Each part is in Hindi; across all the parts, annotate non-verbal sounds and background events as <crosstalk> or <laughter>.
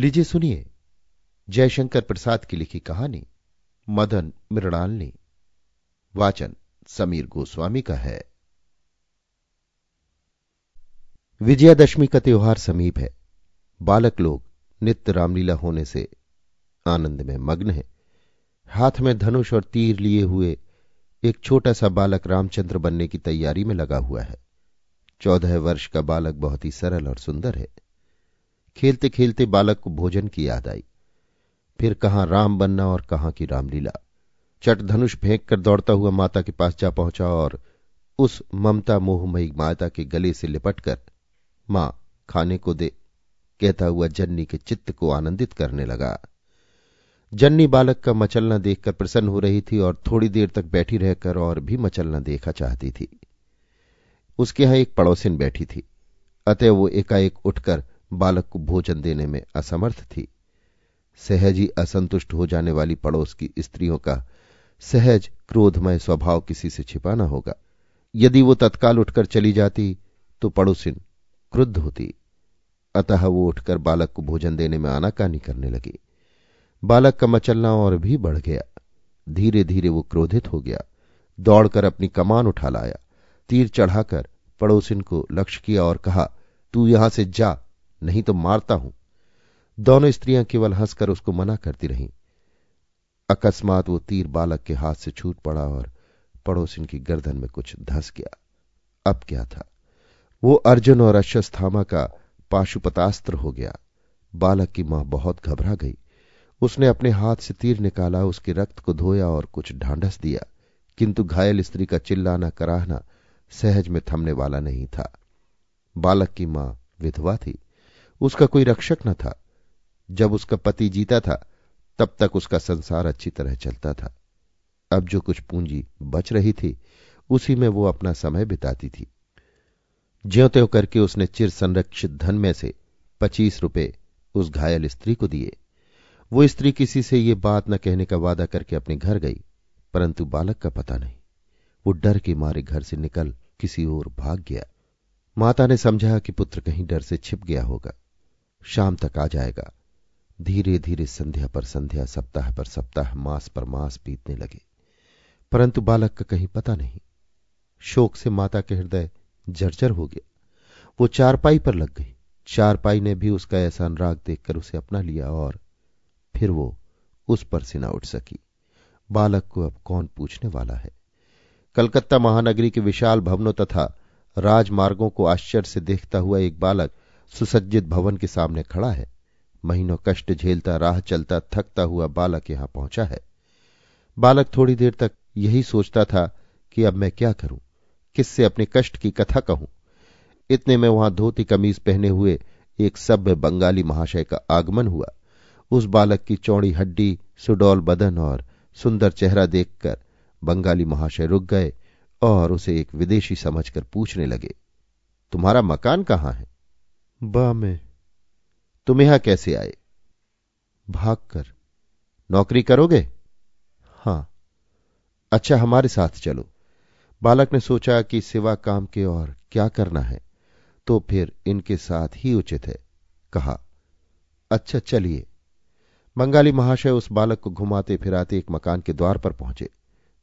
लीजिए सुनिए, जयशंकर प्रसाद की लिखी कहानी, मदन मृणालनी, वाचन समीर गोस्वामी का है। विजयादशमी का त्योहार समीप है। बालक लोग नित्य रामलीला होने से आनंद में मग्न है। हाथ में धनुष और तीर लिए हुए एक छोटा सा बालक रामचंद्र बनने की तैयारी में लगा हुआ है। चौदह वर्ष का बालक बहुत ही सरल और सुंदर है। खेलते खेलते बालक को भोजन की याद आई। फिर कहाँ राम बनना और कहाँ की रामलीला। चट धनुष फेंक कर दौड़ता हुआ माता के पास जा पहुँचा और उस ममता मोहमयी माता के गले से लिपटकर माँ खाने को दे, कहता हुआ जन्नी के चित्त को आनंदित करने लगा। जन्नी बालक का मचलना देखकर प्रसन्न हो रही थी और थोड़ी देर तक बैठी रहकर और भी मचलना देखा चाहती थी। उसके यहाँ एक पड़ोसिन बैठी थी। अतः वो एकाएक उठकर बालक को भोजन देने में असमर्थ थी। सहज ही असंतुष्ट हो जाने वाली पड़ोस की स्त्रियों का सहज, क्रोधमय स्वभाव किसी से छिपाना होगा। यदि वो तत्काल उठकर चली जाती तो पड़ोसिन क्रुद्ध होती। अतः वो उठकर बालक को भोजन देने में आनाकानी करने लगी। बालक का मचलना और भी बढ़ गया। धीरे धीरे वो क्रोधित हो गया। दौड़कर अपनी कमान उठा लाया। तीर चढ़ाकर पड़ोसिन को लक्ष्य किया और कहा, तू यहाँ से जा। नहीं तो मारता हूँ। दोनों स्त्रियाँ केवल हंसकर उसको मना करती रहीं। अकस्मात वो तीर बालक के हाथ से छूट पड़ा और पड़ोसिन की गर्दन में कुछ धस गया। अब क्या था? वो अर्जुन और अश्वस्थामा का पाशुपतास्त्र हो गया। बालक की माँ बहुत घबरा गई। उसने अपने हाथ से तीर निकाला, उसके रक्त को धोया और कुछ ढांढस दिया। किंतु घायल स्त्री का चिल्लाना कराहना सहज में थमने वाला नहीं था। बालक की माँ विधवा थी। उसका कोई रक्षक न था। जब उसका पति जीता था, तब तक उसका संसार अच्छी तरह चलता था। अब जो कुछ पूंजी बच रही थी, उसी में वो अपना समय बिताती थी। ज्यो त्यों करके उसने चिर संरक्षित धन में से पच्चीस रुपए उस घायल स्त्री को दिए। वो स्त्री किसी से ये बात न कहने का वादा करके अपने घर गई, परंतु बालक का पता नहीं। वो डर के मारे घर से निकल किसी ओर भाग गया। माता ने समझा कि पुत्र कहीं डर से छिप गया होगा। शाम तक आ जाएगा। धीरे धीरे संध्या पर संध्या, सप्ताह पर सप्ताह, मास पर मास बीतने लगे। परंतु बालक का कहीं पता नहीं। शोक से माता के हृदय जर्जर हो गया। वो चारपाई पर लग गई। चारपाई ने भी उसका ऐसा अनुराग देखकर उसे अपना लिया और फिर वो उस पर से न उठ सकी। बालक को अब कौन पूछने वाला है? कलकत्ता महानगरी के विशाल भवनों तथा राजमार्गों को आश्चर्य से देखता हुआ एक बालक सुसज्जित भवन के सामने खड़ा है। महीनों कष्ट झेलता, राह चलता, थकता हुआ बालक यहाँ पहुँचा है। बालक थोड़ी देर तक यही सोचता था कि अब मैं क्या करूँ, किससे अपने कष्ट की कथा कहूँ। इतने में वहाँ धोती कमीज पहने हुए एक सभ्य बंगाली महाशय का आगमन हुआ। उस बालक की चौड़ी हड्डी, सुडौल बदन और सुंदर चेहरा देखकर बंगाली महाशय रुक गए और उसे एक विदेशी समझकर पूछने लगे, तुम्हारा मकान कहाँ है? बा में। तुम यहाँ कैसे आए? भागकर। नौकरी करोगे? हाँ। अच्छा हमारे साथ चलो। बालक ने सोचा कि सिवा काम के और क्या करना है तो फिर इनके साथ ही उचित है। कहा अच्छा चलिए। बंगाली महाशय उस बालक को घुमाते फिराते एक मकान के द्वार पर पहुँचे।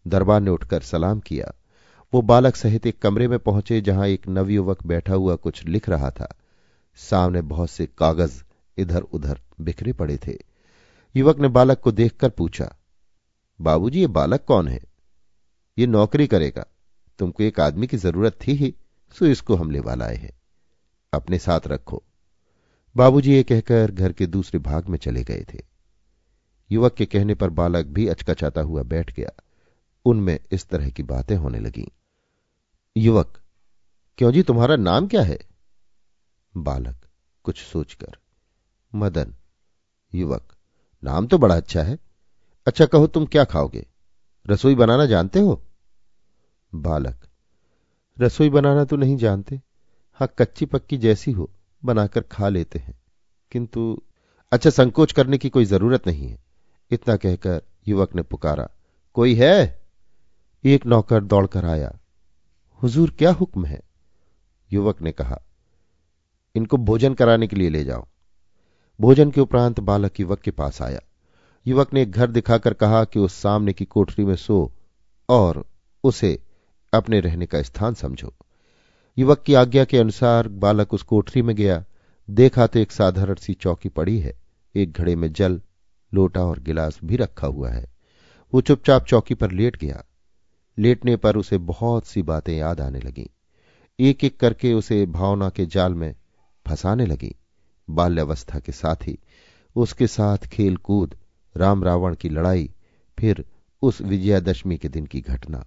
दरबार ने उठकर सलाम किया। वो बालक सहित एक कमरे में पहुँचे जहाँ एक नवयुवक बैठा हुआ कुछ लिख रहा था। सामने बहुत से कागज़ इधर उधर बिखरे पड़े थे। युवक ने बालक को देखकर पूछा, बाबूजी, ये बालक कौन है? ये नौकरी करेगा। तुमको एक आदमी की ज़रूरत थी ही, सो इसको हम लेवा लाए हैं। अपने साथ रखो। बाबूजी ये कहकर घर के दूसरे भाग में चले गए थे। युवक के कहने पर बालक भी अचकचाता हुआ बैठ गया। उनमें इस तरह की बातें होने लगी। युवक, क्यों जी, तुम्हारा नाम क्या है? बालक, कुछ सोचकर। मदन, युवक, नाम तो बड़ा अच्छा है। अच्छा कहो, तुम क्या खाओगे? रसोई बनाना जानते हो? बालक, रसोई बनाना तो नहीं जानते। हाँ कच्ची पक्की जैसी हो, बनाकर खा लेते हैं। किंतु अच्छा संकोच करने की कोई ज़रूरत नहीं है। इतना कहकर युवक ने पुकारा, कोई है? एक नौकर दौड़कर आया, हुजूर, क्या हुक्म है? युवक ने कहा इनको भोजन कराने के लिए ले जाओ। भोजन के उपरांत बालक युवक के पास आया। युवक ने एक घर दिखाकर कहा कि उस सामने की कोठरी में सो और उसे अपने रहने का स्थान समझो। युवक की आज्ञा के अनुसार बालक उस कोठरी में गया। देखा तो एक साधारण सी चौकी पड़ी है। एक घड़े में जल, लोटा और गिलास भी रखा हुआ है। वो चुपचाप चौकी पर लेट गया। लेटने पर उसे बहुत सी बातें याद आने लगीं। एक एक करके उसे भावना के जाल में फंसाने लगी। बाल्यावस्था के साथ ही उसके साथ खेलकूद राम रावण की लड़ाई, फिर उस विजयादशमी के दिन की घटना।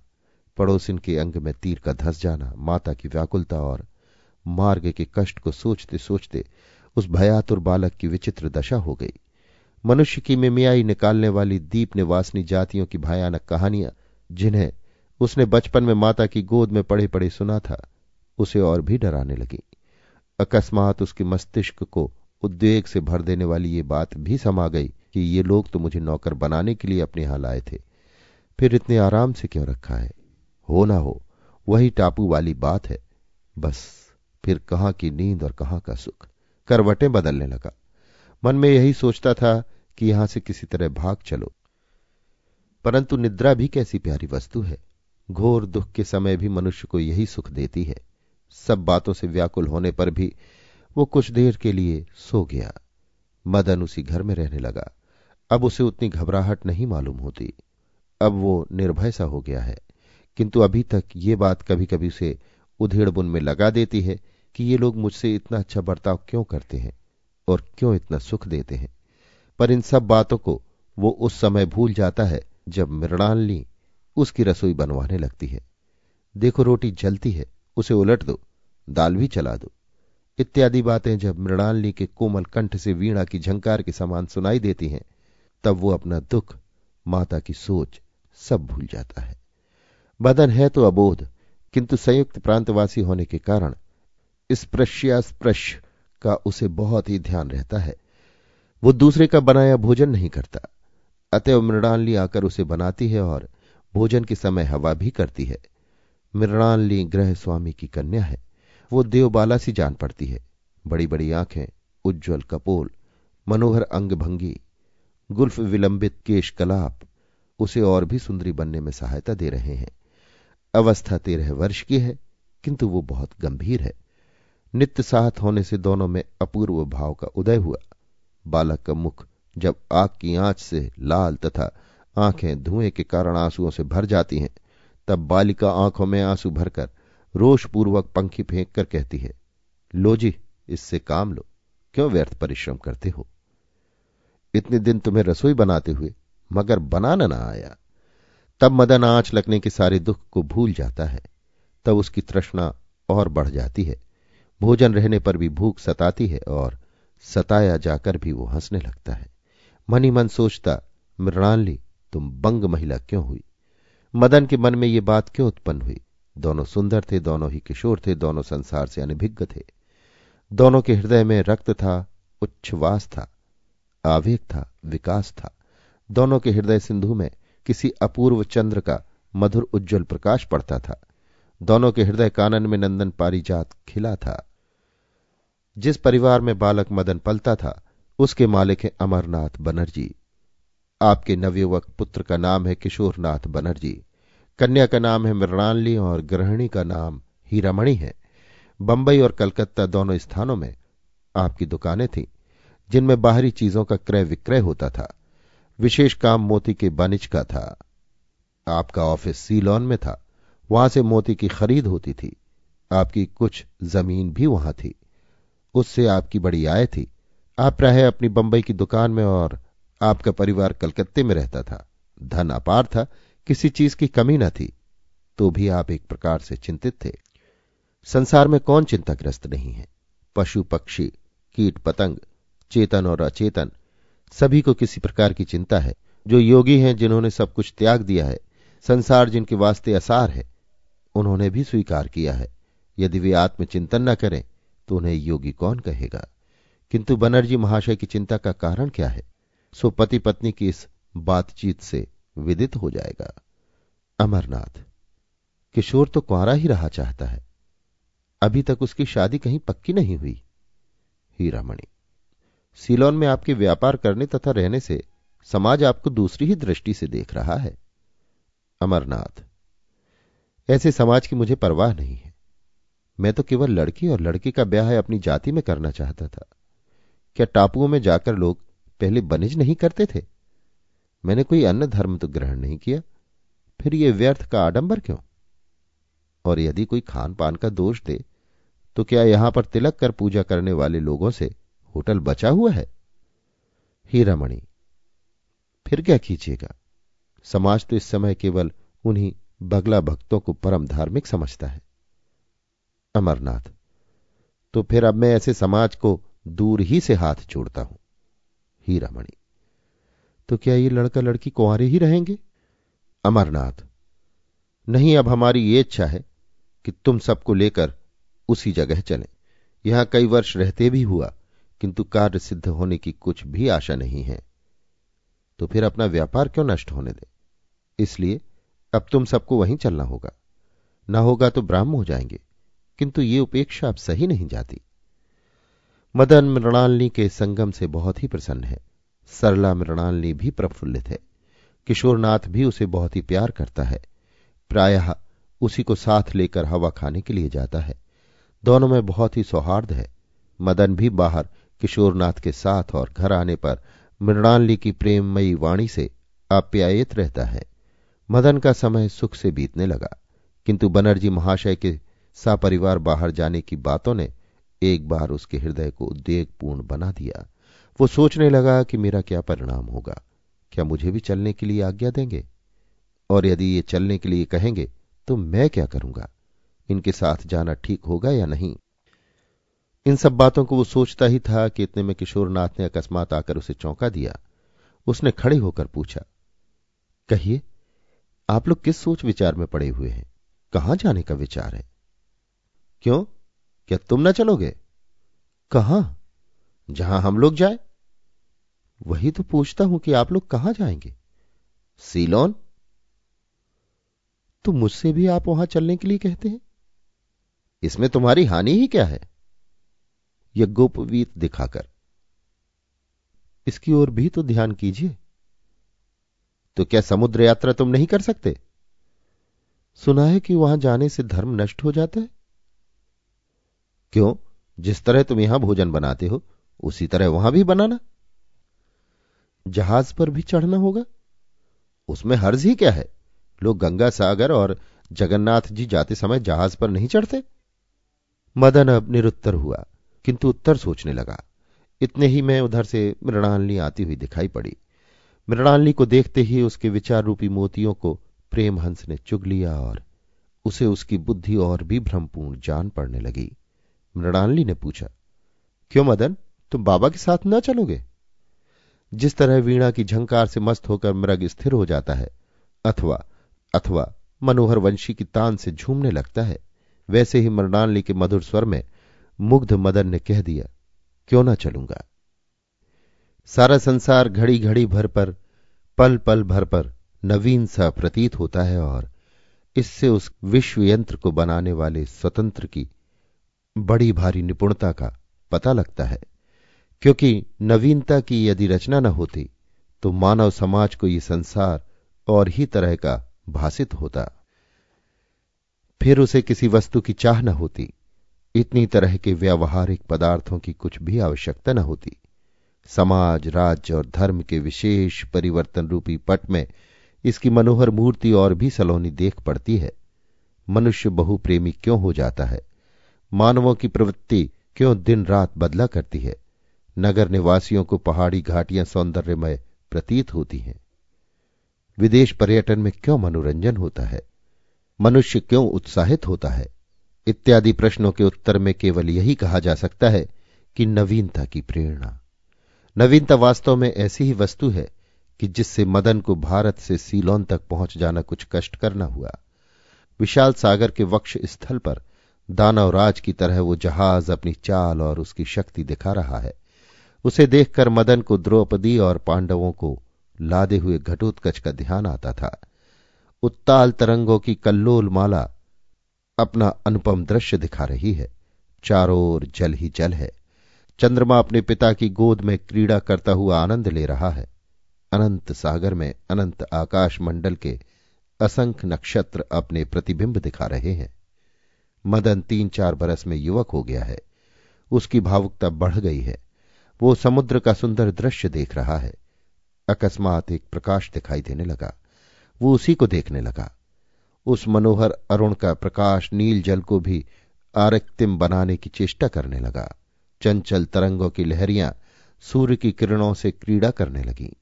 पड़ोसिन के अंग में तीर का धस जाना, माता की व्याकुलता और मार्ग के कष्ट को सोचते सोचते उस भयातुर बालक की विचित्र दशा हो गई। मनुष्य की मिमियाई निकालने वाली दीप निवासनी जातियों की भयानक कहानियाँ, जिन्हें उसने बचपन में माता की गोद में पड़े पड़े सुना था, उसे और भी डराने लगी। अकस्मात उसके मस्तिष्क को उद्वेग से भर देने वाली ये बात भी समा गई कि ये लोग तो मुझे नौकर बनाने के लिए अपने यहाँ लाए थे। फिर इतने आराम से क्यों रखा है? हो ना हो, वही टापू वाली बात है। बस, फिर कहाँ की नींद और कहाँ का सुख? करवटें बदलने लगा। मन में यही सोचता था कि यहाँ से किसी तरह भाग चलो। परंतु निद्रा भी कैसी प्यारी वस्तु है। घोर दुख के समय भी मनुष्य को यही सुख देती है। सब बातों से व्याकुल होने पर भी वो कुछ देर के लिए सो गया। मदन उसी घर में रहने लगा। अब उसे उतनी घबराहट नहीं मालूम होती। अब वो निर्भय सा हो गया है। किंतु अभी तक ये बात कभी कभी उसे उधेड़ बुन में लगा देती है कि ये लोग मुझसे इतना अच्छा बर्ताव क्यों करते हैं और क्यों इतना सुख देते हैं। पर इन सब बातों को वो उस समय भूल जाता है जब मृणालिनी उसकी रसोई बनवाने लगती है। देखो रोटी जलती है। उसे उलट दो, दाल भी चला दो। इत्यादि बातें जब मृणालिनी के कोमल कंठ से वीणा की झंकार के समान सुनाई देती हैं, तब वो अपना दुख, माता की सोच सब भूल जाता है। बदन है तो अबोध, किंतु संयुक्त प्रांतवासी होने के कारण स्पृश्यास्पृश का उसे बहुत ही ध्यान रहता है। वो दूसरे का बनाया भोजन नहीं करता, अतएव मृणाली आकर उसे बनाती है और भोजन के समय हवा भी करती है। मृणाली ग्रह स्वामी की कन्या है। वो देवबाला सी जान पड़ती है। बड़ी बड़ी आँखें, उज्जवल कपोल, मनोहर अंग भंगी गुल्फ विलंबित केश कलाप, उसे और भी सुंदरी बनने में सहायता दे रहे हैं। अवस्था तेरह वर्ष की है, किंतु वो बहुत गंभीर है। नित्य साथ होने से दोनों में अपूर्व भाव का उदय हुआ। बालक का मुख जब आग की आँच से लाल तथा आँखें धुएँ के कारण आंसुओं से भर जाती हैं तब बालिका आँखों में आँसू भरकर रोषपूर्वक पंखी फेंक कर कहती है, लो जी, इससे काम लो। क्यों व्यर्थ परिश्रम करते हो? इतने दिन तुम्हें रसोई बनाते हुए मगर बनाना ना आया। तब मदन आँच लगने के सारे दुख को भूल जाता है। तब उसकी तृष्णा और बढ़ जाती है। भोजन रहने पर भी भूख सताती है और सताया जाकर भी वो हंसने लगता है। मन मन सोचता मृणाली तुम बंग महिला क्यों हुई? मदन के मन में ये बात क्यों उत्पन्न हुई? दोनों सुंदर थे, दोनों ही किशोर थे, दोनों संसार से अनभिज्ञ थे। दोनों के हृदय में रक्त था, उच्छ्वास था, आवेग था, विकास था। दोनों के हृदय सिंधु में किसी अपूर्व चंद्र का मधुर उज्जवल प्रकाश पड़ता था। दोनों के हृदय कानन में नंदन पारिजात खिला था। जिस परिवार में बालक मदन पलता था, उसके मालिक है अमरनाथ बनर्जी। आपके नवयुवक पुत्र का नाम है किशोरनाथ बनर्जी। कन्या का नाम है मृणाली और गृहिणी का नाम हीरामणि है। बंबई और कलकत्ता दोनों स्थानों में आपकी दुकानें थीं, जिनमें बाहरी चीज़ों का क्रय विक्रय होता था। विशेष काम मोती के बनिज का था। आपका ऑफ़िस सीलोन में था। वहाँ से मोती की खरीद होती थी। आपकी कुछ ज़मीन भी वहाँ थी। उससे आपकी बड़ी आय थी। आप प्राय अपनी बंबई की दुकान में और आपका परिवार कलकत्ते में रहता था। धन अपार था, किसी चीज़ की कमी न थी तो भी आप एक प्रकार से चिंतित थे। संसार में कौन चिंताग्रस्त नहीं है? पशु, पक्षी, कीट, पतंग, चेतन और अचेतन, सभी को किसी प्रकार की चिंता है। जो योगी हैं, जिन्होंने सब कुछ त्याग दिया है, संसार जिनके वास्ते असार है, उन्होंने भी स्वीकार किया है। यदि वे आत्मचिंतन न करें तो उन्हें योगी कौन कहेगा? किंतु बनर्जी महाशय की चिंता का कारण क्या है? सो पति पत्नी की इस बातचीत से विदित हो जाएगा। अमरनाथ, किशोर तो कुआरा ही रहा चाहता है। अभी तक उसकी शादी कहीं पक्की नहीं हुई। हीरामणि, सीलोन में आपके व्यापार करने तथा रहने से समाज आपको दूसरी ही दृष्टि से देख रहा है। अमरनाथ, ऐसे समाज की मुझे परवाह नहीं है। मैं तो केवल लड़की और लड़के का ब्याह अपनी जाति में करना चाहता था। क्या टापुओं में जाकर लोग पहले बनिज नहीं करते थे। मैंने कोई अन्य धर्म तो ग्रहण नहीं किया। फिर ये व्यर्थ का आडंबर क्यों? और यदि कोई खान पान का दोष दे तो क्या यहाँ पर तिलक कर पूजा करने वाले लोगों से होटल बचा हुआ है? हीरामणि, फिर क्या कीजिएगा? समाज तो इस समय केवल उन्हीं बगला भक्तों को परम धार्मिक समझता है। अमरनाथ तो फिर अब मैं ऐसे समाज को दूर ही से हाथ जोड़ता हूँ। हीरामणि तो क्या ये लड़का लड़की कुंवारे ही रहेंगे? अमरनाथ, नहीं, अब हमारी ये इच्छा है कि तुम सबको लेकर उसी जगह चले। यहाँ कई वर्ष रहते भी हुआ, किंतु कार्य सिद्ध होने की कुछ भी आशा नहीं है। तो फिर अपना व्यापार क्यों नष्ट होने दे? इसलिए अब तुम सबको वहीं चलना होगा। ना होगा तो ब्राह्म हो जाएँगे, किंतु ये उपेक्षा अब सही नहीं जाती। मदन मृणालिनी के संगम से बहुत ही प्रसन्न है। सरला मृणालिनी भी प्रफुल्लित है। किशोरनाथ भी उसे बहुत ही प्यार करता है। प्रायः उसी को साथ लेकर हवा खाने के लिए जाता है। दोनों में बहुत ही सौहार्द है। मदन भी बाहर किशोरनाथ के साथ और घर आने पर मृणालिनी की प्रेममयी वाणी से आप्यायित रहता है। मदन का समय सुख से बीतने लगा। किंतु बनर्जी महाशय के सपरिवार बाहर जाने की बातों ने एक बार उसके हृदय को उद्वेगपूर्ण बना दिया। वो सोचने लगा कि मेरा क्या परिणाम होगा। क्या मुझे भी चलने के लिए आज्ञा देंगे? और यदि ये चलने के लिए कहेंगे तो मैं क्या करूँगा? इनके साथ जाना ठीक होगा या नहीं? इन सब बातों को वो सोचता ही था कि इतने में किशोरनाथ ने अकस्मात आकर उसे चौंका दिया। उसने खड़े होकर पूछा, कहिए, आप लोग किस सोच विचार में पड़े हुए हैं? कहाँ जाने का विचार है? क्यों? क्या तुम न चलोगे? कहा? जहाँ हम लोग जाए? वही तो पूछता हूँ कि आप लोग कहाँ जाएँगे? सीलोन? तो मुझसे भी आप वहाँ चलने के लिए कहते हैं। इसमें तुम्हारी हानि ही क्या है? यज्ञोपवीत दिखाकर। इसकी ओर भी तो ध्यान कीजिए। तो क्या समुद्र यात्रा तुम नहीं कर सकते? सुना है कि वहाँ जाने से धर्म नष्ट हो जाता है? क्यों? जिस तरह तुम यहाँ भोजन बनाते हो, उसी तरह वहाँ भी बनाना। जहाज़ पर भी चढ़ना होगा? उसमें हर्ज ही क्या है? लोग गंगा सागर और जगन्नाथ जी जाते समय जहाज़ पर नहीं चढ़ते? मदन अब निरुत्तर हुआ, किंतु उत्तर सोचने लगा। इतने ही में उधर से मृणालिनी आती हुई दिखाई पड़ी। मृणालिनी को देखते ही उसके विचार रूपी मोतियों को प्रेम हंस ने चुग लिया और उसे उसकी बुद्धि और भी भ्रमपूर्ण जान पड़ने लगी। मृणालिनी ने पूछा, क्यों मदन? तुम बाबा के साथ न चलोगे? जिस तरह वीणा की झंकार से मस्त होकर मृग स्थिर हो जाता है, अथवा अथवा मनोहर वंशी की तान से झूमने लगता है, वैसे ही मृणालिनी के मधुर स्वर में मुग्ध मदन ने कह दिया, क्यों ना चलूँगा? सारा संसार घड़ी घड़ी भर पर पल पल भर पर नवीन सा प्रतीत होता है और इससे उस विश्व यंत्र को बनाने वाले स्वतंत्र की बड़ी भारी निपुणता का पता लगता है। क्योंकि नवीनता की यदि रचना न होती तो मानव समाज को ये संसार और ही तरह का भाषित होता। फिर उसे किसी वस्तु की चाह न होती, इतनी तरह के व्यावहारिक पदार्थों की कुछ भी आवश्यकता न होती। समाज, राज्य और धर्म के विशेष परिवर्तन रूपी पट में इसकी मनोहर मूर्ति और भी सलोनी देख पड़ती है। मनुष्य बहुप्रेमी क्यों हो जाता है? मानवों की प्रवृत्ति क्यों दिन रात बदला करती है? नगर निवासियों को पहाड़ी घाटियाँ सौंदर्यमय प्रतीत होती हैं। विदेश पर्यटन में क्यों मनोरंजन होता है? मनुष्य क्यों उत्साहित होता है? इत्यादि प्रश्नों के उत्तर में केवल यही कहा जा सकता है कि नवीनता की प्रेरणा। नवीनता वास्तव में ऐसी ही वस्तु है कि जिससे मदन को भारत से सीलोन तक पहुँच जाना कुछ कष्ट करना हुआ। विशाल सागर के वक्ष स्थल पर दानव राज की तरह वो जहाज़ अपनी चाल और उसकी शक्ति दिखा रहा है। उसे देखकर मदन को द्रौपदी और पांडवों को लादे हुए घटोत्कच का ध्यान आता था। उत्ताल तरंगों की कल्लोल माला अपना अनुपम दृश्य दिखा रही है। चारों ओर जल ही जल है। चंद्रमा अपने पिता की गोद में क्रीड़ा करता हुआ आनंद ले रहा है। अनंत सागर में अनंत आकाश मंडल के असंख्य नक्षत्र अपने प्रतिबिंब दिखा रहे हैं। मदन तीन चार बरस में युवक हो गया है। उसकी भावुकता बढ़ गई है। वो समुद्र का सुंदर दृश्य देख रहा है। अकस्मात एक प्रकाश दिखाई देने लगा। वो उसी को देखने लगा। उस मनोहर अरुण का प्रकाश नील जल को भी आरक्तिम बनाने की चेष्टा करने लगा। चंचल तरंगों की लहरियाँ सूर्य की किरणों से क्रीड़ा करने लगी।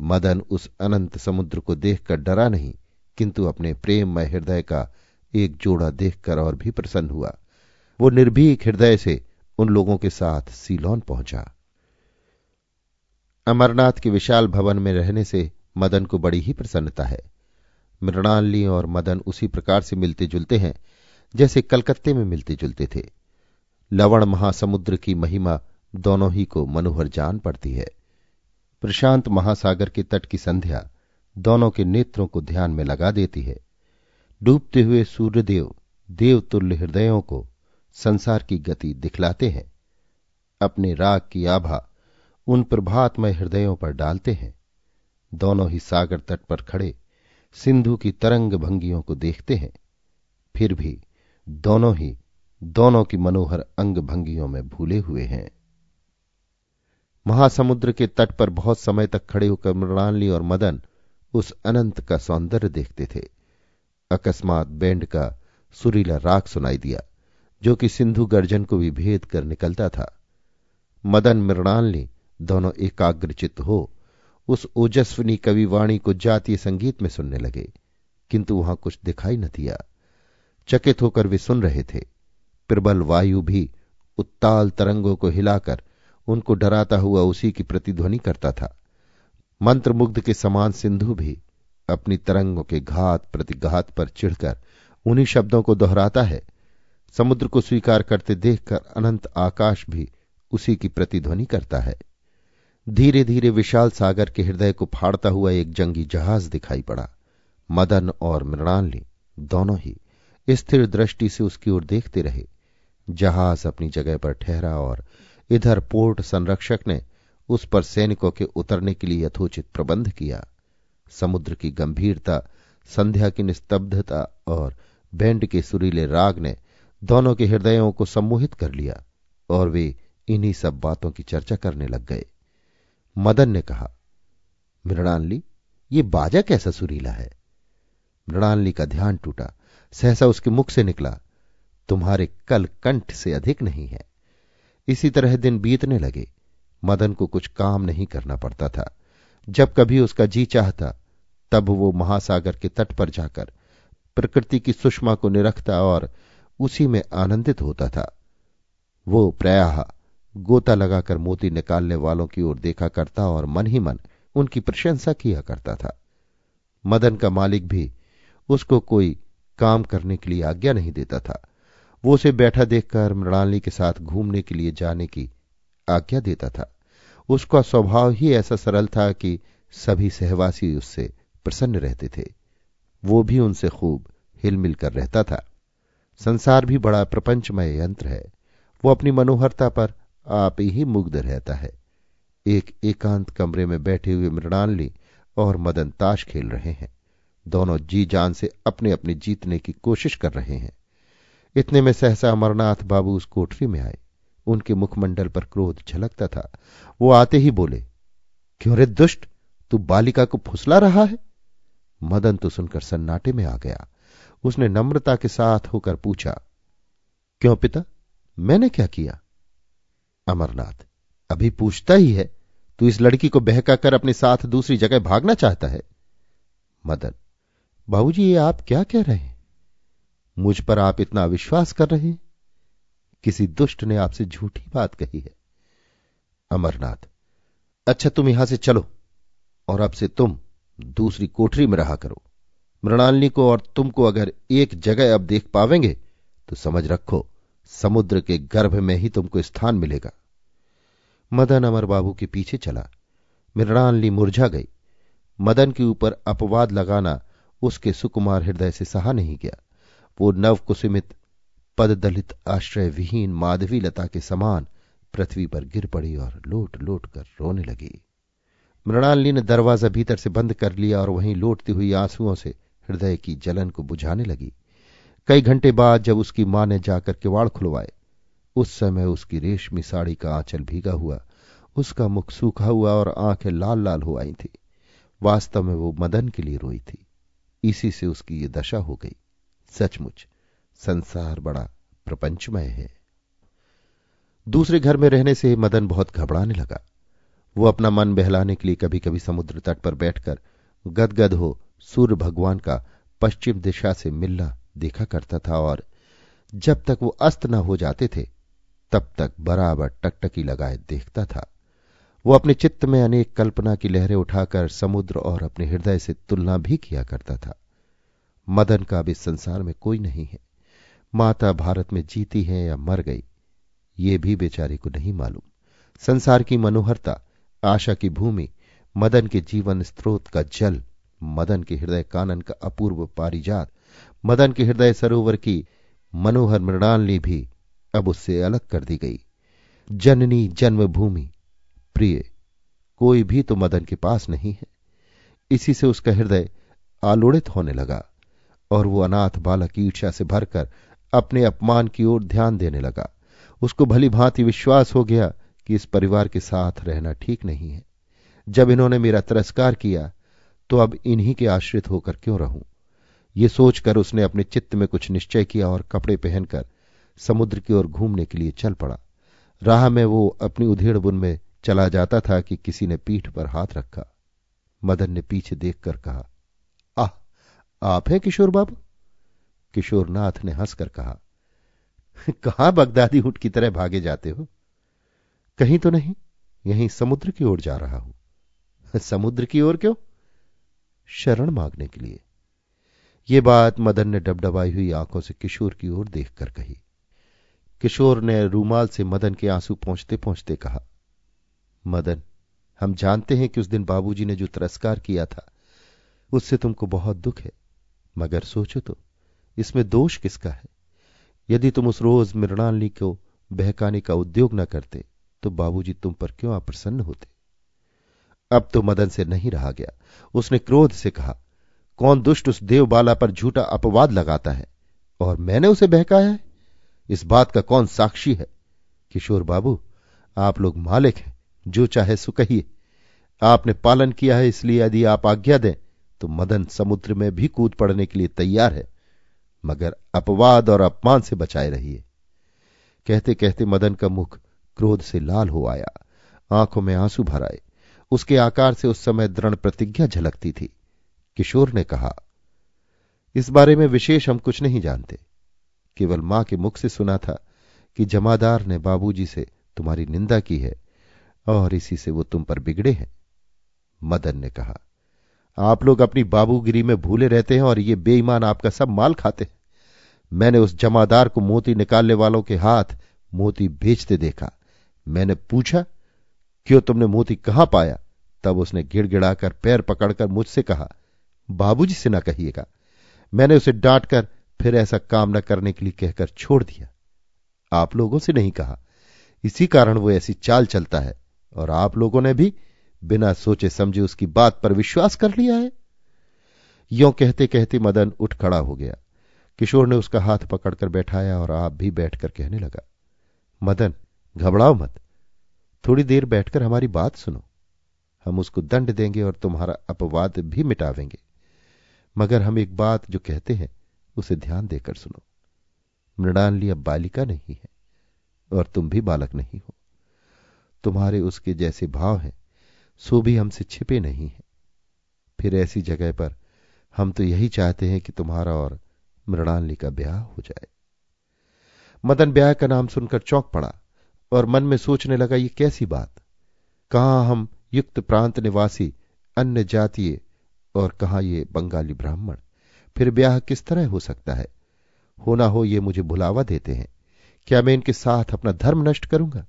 मदन उस अनंत समुद्र को देखकर डरा नहीं, किंतु अपने प्रेममय हृदय का एक जोड़ा देखकर और भी प्रसन्न हुआ। वो निर्भीक हृदय से उन लोगों के साथ सीलोन पहुँचा। अमरनाथ के विशाल भवन में रहने से मदन को बड़ी ही प्रसन्नता है। मृणाली और मदन उसी प्रकार से मिलते जुलते हैं, जैसे कलकत्ते में मिलते जुलते थे। लवण महासमुद्र की महिमा दोनों ही को मनोहर जान पड़ती है। प्रशांत महासागर के तट की संध्या दोनों के नेत्रों को ध्यान में लगा देती है। डूबते हुए सूर्यदेव, देवतुल्य हृदयों को संसार की गति दिखलाते हैं। अपने राग की आभा उन प्रभातमय हृदयों पर डालते हैं। दोनों ही सागर तट पर खड़े सिंधु की तरंग भंगियों को देखते हैं। फिर भी दोनों ही दोनों की मनोहर अंग भंगियों में भूले हुए हैं। महासमुद्र के तट पर बहुत समय तक खड़े होकर मृणाली और मदन उस अनंत का सौंदर्य देखते थे। अकस्मात बैंड का सुरीला राग सुनाई दिया, जो कि सिंधु गर्जन को भी भेद कर निकलता था। मदन मृणाल ने, दोनों एकाग्रचित हो। उस ओजस्वनी कविवाणी को जातीय संगीत में सुनने लगे, किंतु वहाँ कुछ दिखाई न दिया। चकित होकर वे सुन रहे थे। प्रबल वायु भी उत्ताल तरंगों को हिलाकर उनको डराता हुआ उसी की प्रतिध्वनि करता था। मंत्रमुग्ध के समान सिंधु भी अपनी तरंगों के घात प्रतिघात पर चिढ़कर उन्हीं शब्दों को दोहराता है। समुद्र को स्वीकार करते देखकर अनंत आकाश भी उसी की प्रतिध्वनि करता है। धीरे धीरे विशाल सागर के हृदय को फाड़ता हुआ एक जंगी जहाज़ दिखाई पड़ा। मदन और मृणाली दोनों ही स्थिर दृष्टि से उसकी ओर देखते रहे। जहाज़ अपनी जगह पर ठहरा और इधर पोर्ट संरक्षक ने उस पर सैनिकों के उतरने के लिए यथोचित प्रबंध किया। समुद्र की गंभीरता, संध्या की निस्तब्धता और बैंड के सुरीले राग ने दोनों के हृदयों को सम्मोहित कर लिया और वे इन्हीं सब बातों की चर्चा करने लग गए। मदन ने कहा मृणाली ये बाजा कैसा सुरीला है? मृणाली का ध्यान टूटा, सहसा उसके मुख से निकला, तुम्हारे कल कंठ से अधिक नहीं है। इसी तरह दिन बीतने लगे। मदन को कुछ काम नहीं करना पड़ता था। जब कभी उसका जी चाहता तब वो महासागर के तट पर जाकर प्रकृति की सुषमा को निरखता और उसी में आनंदित होता था। वो प्रायः गोता लगाकर मोती निकालने वालों की ओर देखा करता और मन ही मन उनकी प्रशंसा किया करता था। मदन का मालिक भी उसको कोई काम करने के लिए आज्ञा नहीं देता था। वो उसे बैठा देखकर मृणाली के साथ घूमने के लिए जाने की आज्ञा देता था। उसका स्वभाव ही ऐसा सरल था कि सभी सहवासी उससे प्रसन्न रहते थे। वो भी उनसे खूब हिलमिल कर रहता था। संसार भी बड़ा प्रपंचमय यंत्र है। वो अपनी मनोहरता पर आप ही मुग्ध रहता है। एक एकांत कमरे में बैठे हुए मृणाली और मदन ताश खेल रहे हैं। दोनों जी जान से अपने अपने जीतने की कोशिश कर रहे हैं। इतने में सहसा अमरनाथ बाबू उस कोठरी में आए। उनके मुखमंडल पर क्रोध झलकता था। वो आते ही बोले, क्यों रे दुष्ट? तू बालिका को फुसला रहा है? मदन तो सुनकर सन्नाटे में आ गया। उसने नम्रता के साथ होकर पूछा, क्यों पिता? मैंने क्या किया? अमरनाथ, अभी पूछता ही है, तू इस लड़की को बहका कर अपने साथ दूसरी जगह भागना चाहता है? मदन, बाबूजी, ये आप क्या कह रहे हैं? मुझ पर आप इतना विश्वास कर रहे हैं? किसी दुष्ट ने आपसे झूठी बात कही है? अमरनाथ अच्छा तुम यहाँ से चलो, और अब से तुम दूसरी कोठरी में रहा करो। मृणालिनी को और तुमको अगर एक जगह अब देख पावेंगे तो समझ रखो, समुद्र के गर्भ में ही तुमको स्थान मिलेगा। मदन अमर बाबू के पीछे चला। मृणालिनी मुरझा गई। मदन के ऊपर अपवाद लगाना उसके सुकुमार हृदय से सहा नहीं गया। वो नव कुसुमित पद दलित आश्रय विहीन माधवी लता के समान पृथ्वी पर गिर पड़ी और लोट लोट कर रोने लगी। मृणालिनी ने दरवाज़ा भीतर से बंद कर लिया और वहीं लौटती हुई आंसुओं से हृदय की जलन को बुझाने लगी। कई घंटे बाद जब उसकी माँ ने जाकर किवाड़ खुलवाए, उस समय उसकी रेशमी साड़ी का आंचल भीगा हुआ, उसका मुख सूखा हुआ और आँखें लाल लाल हो आई थी। वास्तव में वो मदन के लिए रोई थी। इसी से उसकी ये दशा हो गई। सचमुच, संसार बड़ा प्रपंचमय है। दूसरे घर में रहने से मदन बहुत घबराने लगा। वो अपना मन बहलाने के लिए कभी कभी समुद्र तट पर बैठकर गदगद हो सूर्य भगवान का पश्चिम दिशा से मिलना देखा करता था और जब तक वो अस्त न हो जाते थे, तब तक बराबर टकटकी लगाए देखता था। वो अपने चित्त में अनेक कल्पना की लहरें उठाकर समुद्र और अपने हृदय से तुलना भी किया करता था। मदन का अब इस संसार में कोई नहीं है। माता भारत में जीती है या मर गई, ये भी बेचारी को नहीं मालूम। संसार की मनोहरता आशा की भूमि, मदन के जीवन स्रोत का जल, मदन के हृदय कानन का अपूर्व पारिजात, मदन के हृदय सरोवर की मनोहर मृणालनी भी अब उससे अलग कर दी गई। जननी जन्मभूमि, प्रिय, कोई भी तो मदन के पास नहीं है। इसी से उसका हृदय आलोड़ित होने लगा और वो अनाथ बालक ईर्षा से भरकर अपने अपमान की ओर ध्यान देने लगा। उसको भली भांति विश्वास हो गया कि इस परिवार के साथ रहना ठीक नहीं है। जब इन्होंने मेरा तिरस्कार किया तो अब इन्हीं के आश्रित होकर क्यों रहूँ? ये सोचकर उसने अपने चित्त में कुछ निश्चय किया और कपड़े पहनकर समुद्र की ओर घूमने के लिए चल पड़ा। राह में वो अपनी उधेड़ बुन में चला जाता था कि किसी ने पीठ पर हाथ रखा। मदन ने पीछे देखकर कहा, आह, आप हैं किशोर बाबू? किशोरनाथ ने हंसकर कहा, कहाँ बगदादी ऊँट की तरह भागे जाते हो? कहीं तो नहीं, यहीं समुद्र की ओर जा रहा हूँ। <laughs> समुद्र की ओर क्यों? शरण मांगने के लिए। यह बात मदन ने डबडबाई हुई आँखों से किशोर की ओर देखकर कही। किशोर ने रूमाल से मदन के आँसू पहुँचते पहुँचते कहा, मदन, हम जानते हैं कि उस दिन बाबूजी ने जो तिरस्कार किया था, उससे तुमको बहुत दुख है। मगर सोचो तो इसमें दोष किसका है? यदि तुम उस रोज मृणाली को बहकाने का उद्योग न करते तो बाबूजी तुम पर क्यों अप्रसन्न होते? अब तो मदन से नहीं रहा गया। उसने क्रोध से कहा, कौन दुष्ट उस देवबाला पर झूठा अपवाद लगाता है? और मैंने उसे बहकाया है? इस बात का कौन साक्षी है? किशोर बाबू, आप लोग मालिक हैं, जो चाहे सो कहिए। आपने पालन किया है, इसलिए यदि आप आज्ञा दें तो मदन समुद्र में भी कूद पड़ने के लिए तैयार है, मगर अपवाद और अपमान से बचाए रहिए। कहते कहते मदन का मुख क्रोध से लाल हो आया। आँखों में आँसू भर आए। उसके आकार से उस समय दृढ़ प्रतिज्ञा झलकती थी। किशोर ने कहा, इस बारे में विशेष हम कुछ नहीं जानते। केवल माँ के मुख से सुना था कि जमादार ने बाबूजी से तुम्हारी निंदा की है और इसी से वो तुम पर बिगड़े हैं। मदन ने कहा, आप लोग अपनी बाबूगिरी में भूले रहते हैं और ये बेईमान आपका सब माल खाते हैं। मैंने उस जमादार को मोती निकालने वालों के हाथ मोती बेचते देखा। मैंने पूछा, क्यों तुमने मोती कहाँ पाया? तब उसने गिड़गिड़ाकर पैर पकड़कर मुझसे कहा, बाबूजी से ना कहिएगा। मैंने उसे डांटकर फिर ऐसा काम न करने के लिए कहकर छोड़ दिया। आप लोगों से नहीं कहा। इसी कारण वो ऐसी चाल चलता है, और आप लोगों ने भी बिना सोचे समझे उसकी बात पर विश्वास कर लिया है। यो कहते कहते मदन उठ खड़ा हो गया। किशोर ने उसका हाथ पकड़कर बैठाया और आप भी बैठकर कहने लगा, मदन घबराओ मत। थोड़ी देर बैठकर हमारी बात सुनो। हम उसको दंड देंगे और तुम्हारा अपवाद भी मिटावेंगे। मगर हम एक बात जो कहते हैं, उसे ध्यान देकर सुनो। मृणाली अब बालिका नहीं है, और तुम भी बालक नहीं हो। तुम्हारे उसके जैसे भाव हैं, सो भी हमसे छिपे नहीं है। फिर ऐसी जगह पर हम तो यही चाहते हैं कि तुम्हारा और मृणालिनी का ब्याह हो जाए। मदन ब्याह का नाम सुनकर चौंक पड़ा। और मन में सोचने लगा, ये कैसी बात? कहा हम युक्त प्रांत निवासी, अन्य जातीय और कहा ये बंगाली ब्राह्मण? फिर ब्याह किस तरह हो सकता है? होना हो ये मुझे भुलावा देते हैं। क्या मैं इनके साथ अपना धर्म नष्ट करूँगा?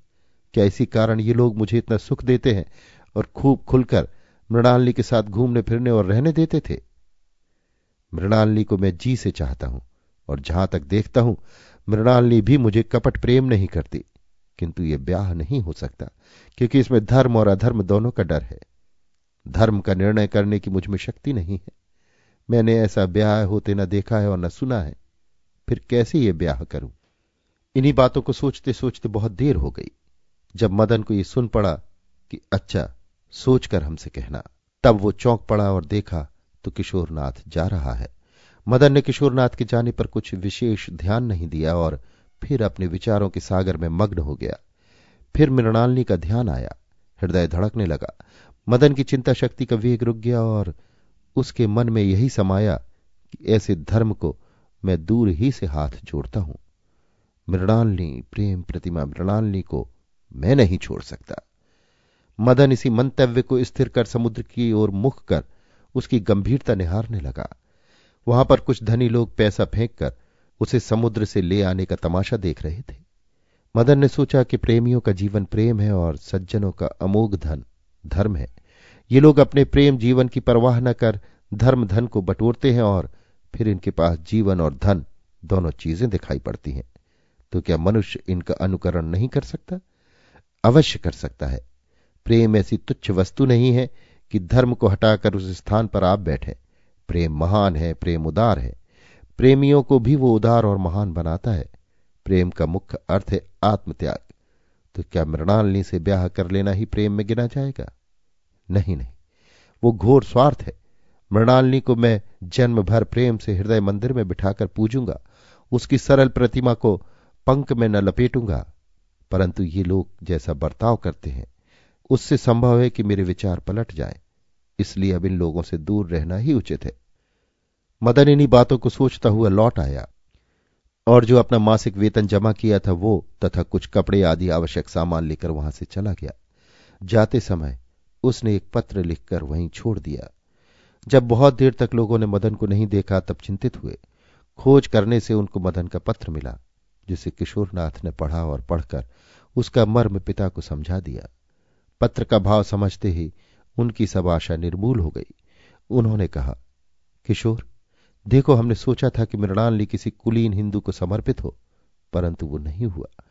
क्या इसी कारण ये लोग मुझे इतना सुख देते हैं और खूब खुलकर मृणालिनी के साथ घूमने फिरने और रहने देते थे? मृणालिनी को मैं जी से चाहता हूँ और जहाँ तक देखता हूँ, मृणालिनी भी मुझे कपट प्रेम नहीं करती। किंतु यह ब्याह नहीं हो सकता, क्योंकि इसमें धर्म और अधर्म दोनों का डर है। धर्म का निर्णय करने की मुझमें शक्ति नहीं है। मैंने ऐसा ब्याह होते न देखा है और न सुना है। फिर कैसे ये ब्याह करूँ? इन्हीं बातों को सोचते सोचते बहुत देर हो गई। जब मदन को यह सुन पड़ा कि अच्छा सोचकर हमसे कहना। तब वो चौंक पड़ा और देखा तो किशोरनाथ जा रहा है। मदन ने किशोरनाथ के जाने पर कुछ विशेष ध्यान नहीं दिया और फिर अपने विचारों के सागर में मग्न हो गया। फिर मृणालिनी का ध्यान आया। हृदय धड़कने लगा। मदन की चिंता शक्ति का वेग रुक गया और उसके मन में यही समाया कि ऐसे धर्म को मैं दूर ही से हाथ जोड़ता हूँ। मृणालिनी, प्रेम प्रतिमा मृणालिनी को मैं नहीं छोड़ सकता। मदन इसी मंतव्य को स्थिर कर समुद्र की ओर मुख कर उसकी गंभीरता निहारने लगा। वहाँ पर कुछ धनी लोग पैसा फेंक कर उसे समुद्र से ले आने का तमाशा देख रहे थे। मदन ने सोचा कि प्रेमियों का जीवन प्रेम है और सज्जनों का अमोघ धन, धर्म है। ये लोग अपने प्रेम जीवन की परवाह न कर धर्म धन को बटोरते हैं और फिर इनके पास जीवन और धन दोनों चीज़ें दिखाई पड़ती हैं। तो क्या मनुष्य इनका अनुकरण नहीं कर सकता? अवश्य कर सकता है। प्रेम ऐसी तुच्छ वस्तु नहीं है कि धर्म को हटाकर उस स्थान पर आप बैठे। प्रेम महान है, प्रेम उदार है। प्रेमियों को भी वो उदार और महान बनाता है। प्रेम का मुख्य अर्थ है आत्मत्याग। तो क्या मृणालिनी से ब्याह कर लेना ही प्रेम में गिना जाएगा? नहीं नहीं। वो घोर स्वार्थ है। मृणालिनी को मैं जन्म भर प्रेम से हृदय मंदिर में बिठाकर पूजूँगा। उसकी सरल प्रतिमा को पंख में न लपेटूँगा। परंतु ये लोग जैसा बर्ताव करते हैं, उससे संभव है कि मेरे विचार पलट जाएँ। इसलिए अब इन लोगों से दूर रहना ही उचित है। मदन इन्हीं बातों को सोचता हुआ लौट आया और जो अपना मासिक वेतन जमा किया था वो तथा कुछ कपड़े आदि आवश्यक सामान लेकर वहाँ से चला गया। जाते समय उसने एक पत्र लिखकर वहीं छोड़ दिया। जब बहुत देर तक लोगों ने मदन को नहीं देखा, तब चिंतित हुए। खोज करने से उनको मदन का पत्र मिला, जिसे किशोरनाथ ने पढ़ा और पढ़कर उसका मर्म पिता को समझा दिया। पत्र का भाव समझते ही उनकी सब आशा निर्मूल हो गई। उन्होंने कहा, किशोर देखो, हमने सोचा था कि मृणाली किसी कुलीन हिंदू को समर्पित हो, परंतु वो नहीं हुआ।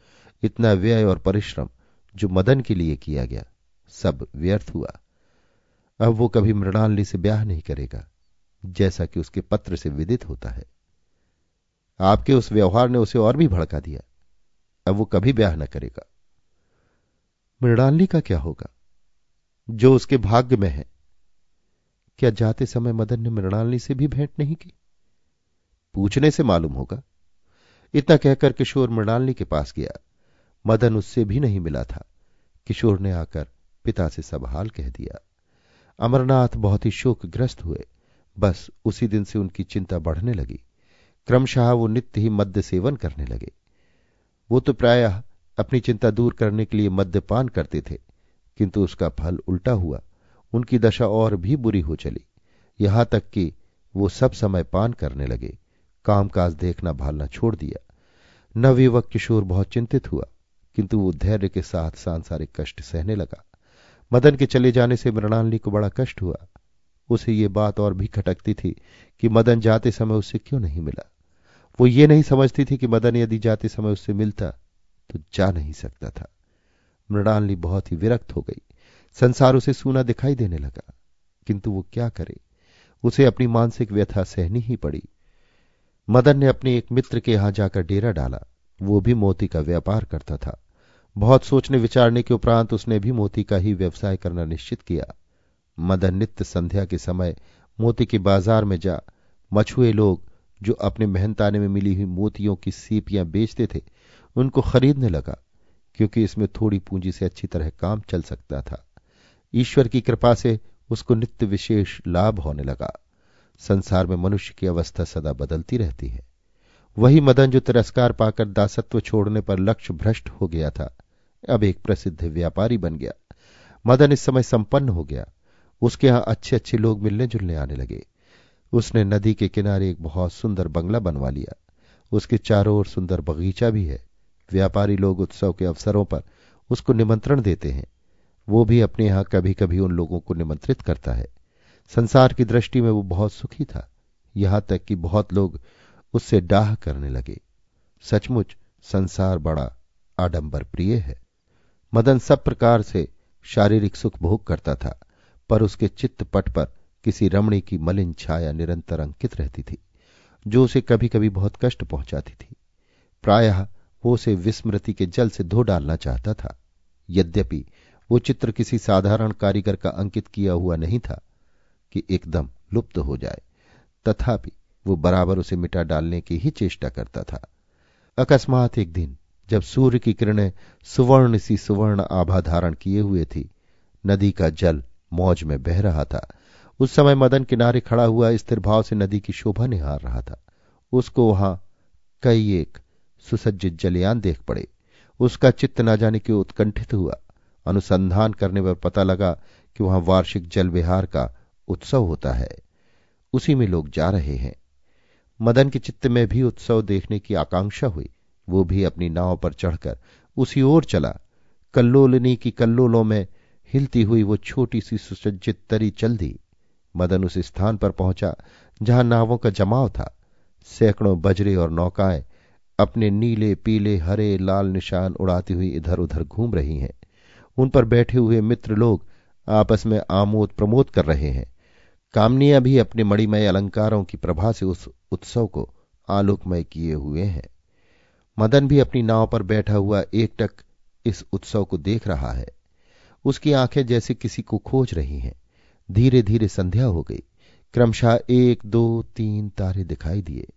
इतना व्यय और परिश्रम जो मदन के लिए किया गया, सब व्यर्थ हुआ। अब वो कभी मृणाली से ब्याह नहीं करेगा, जैसा कि उसके पत्र से विदित होता है। आपके उस व्यवहार ने उसे और भी भड़का दिया। अब वो कभी ब्याह न करेगा। मृणालिनी का क्या होगा? जो उसके भाग्य में है। क्या जाते समय मदन ने मृणाली से भी भेंट नहीं की? पूछने से मालूम होगा। इतना कहकर किशोर मृणालिनी के पास गया। मदन उससे भी नहीं मिला था। किशोर ने आकर पिता से सब हाल कह दिया। अमरनाथ बहुत ही शोकग्रस्त हुए। बस उसी दिन से उनकी चिंता बढ़ने लगी। क्रमशः वो नित्य ही मद्य सेवन करने लगे। वो तो प्रायः अपनी चिंता दूर करने के लिए मद्यपान करते थे, किंतु उसका फल उल्टा हुआ। उनकी दशा और भी बुरी हो चली। यहाँ तक कि वो सब समय पान करने लगे। कामकाज देखना भालना छोड़ दिया। नवयुवक किशोर बहुत चिंतित हुआ, किंतु वो धैर्य के साथ सांसारिक कष्ट सहने लगा। मदन के चले जाने से मृणालिनी को बड़ा कष्ट हुआ। उसे ये बात और भी खटकती थी कि मदन जाते समय उससे क्यों नहीं मिला। वो ये नहीं समझती थी कि मदन यदि जाते समय उससे मिलता तो जा नहीं सकता था। मृणालिनी बहुत ही विरक्त हो गई। संसार उसे सूना दिखाई देने लगा, किंतु वो क्या करे? उसे अपनी मानसिक व्यथा सहनी ही पड़ी। मदन ने अपने एक मित्र के यहाँ जाकर डेरा डाला। वो भी मोती का व्यापार करता था। बहुत सोचने विचारने के उपरांत उसने भी मोती का ही व्यवसाय करना निश्चित किया। मदन नित्य संध्या के समय मोती के बाज़ार में जा, मछुए लोग जो अपने मेहनताने में मिली हुई मोतियों की सीपियाँ बेचते थे, उनको खरीदने लगा, क्योंकि इसमें थोड़ी पूंजी से अच्छी तरह काम चल सकता था। ईश्वर की कृपा से उसको नित्य विशेष लाभ होने लगा। संसार में मनुष्य की अवस्था सदा बदलती रहती है। वही मदन जो तिरस्कार पाकर दासत्व छोड़ने पर लक्ष्य भ्रष्ट हो गया था, अब एक प्रसिद्ध व्यापारी बन गया। मदन इस समय संपन्न हो गया। उसके यहाँ अच्छे अच्छे लोग मिलने जुलने आने लगे। उसने नदी के किनारे एक बहुत सुंदर बंगला बनवा लिया। उसके चारों ओर सुंदर बगीचा भी है। व्यापारी लोग उत्सव के अवसरों पर उसको निमंत्रण देते हैं। वो भी अपने यहाँ कभी कभी उन लोगों को निमंत्रित करता है। संसार की दृष्टि में वो बहुत सुखी था। यहाँ तक कि बहुत लोग उससे डाह करने लगे। सचमुच संसार बड़ा आडंबर प्रिय है। मदन सब प्रकार से शारीरिक सुख भोग करता था, पर उसके चित्त पट पर किसी रमणी की मलिन छाया निरंतर अंकित रहती थी, जो उसे कभी कभी बहुत कष्ट पहुंचाती थी। प्रायः वो उसे विस्मृति के जल से धो डालना चाहता था। यद्यपि वो चित्र किसी साधारण कारीगर का अंकित किया हुआ नहीं था कि एकदम लुप्त हो जाए। तथापि वो बराबर उसे मिटा डालने की ही चेष्टा करता था। अकस्मात एक दिन, जब सूर्य की किरणें सुवर्ण सी सुवर्ण आभा धारण किए हुए थी, नदी का जल मौज में बह रहा था। उस समय मदन किनारे खड़ा हुआ स्थिर भाव से नदी की शोभा निहार रहा था। उसको वहाँ कई एक सुसज्जित जलयान देख पड़े। उसका चित्त न जाने के उत्कंठित हुआ। अनुसंधान करने पर पता लगा कि वहाँ वार्षिक जल विहार का उत्सव होता है। उसी में लोग जा रहे हैं। मदन के चित्त में भी उत्सव देखने की आकांक्षा हुई। वो भी अपनी नाव पर चढ़कर उसी ओर चला। कल्लोलनी की कल्लोलों में हिलती हुई वो छोटी सी सुसज्जित तरी चल दी। मदन उस स्थान पर पहुँचा, जहाँ नावों का जमाव था। सैकड़ों बजरे और नौकाएँ अपने नीले, पीले, हरे, लाल निशान उड़ाती हुई इधर उधर घूम रही हैं। उन पर बैठे हुए मित्र लोग आपस में आमोद प्रमोद कर रहे हैं। कामनियाँ भी अपने मणिमय अलंकारों की प्रभा से उस उत्सव को आलोकमय किए हुए हैं। मदन भी अपनी नाव पर बैठा हुआ एकटक इस उत्सव को देख रहा है। उसकी आँखें जैसे किसी को खोज रही हैं। धीरे धीरे संध्या हो गई। क्रमशः एक, दो, तीन तारे दिखाई दिए।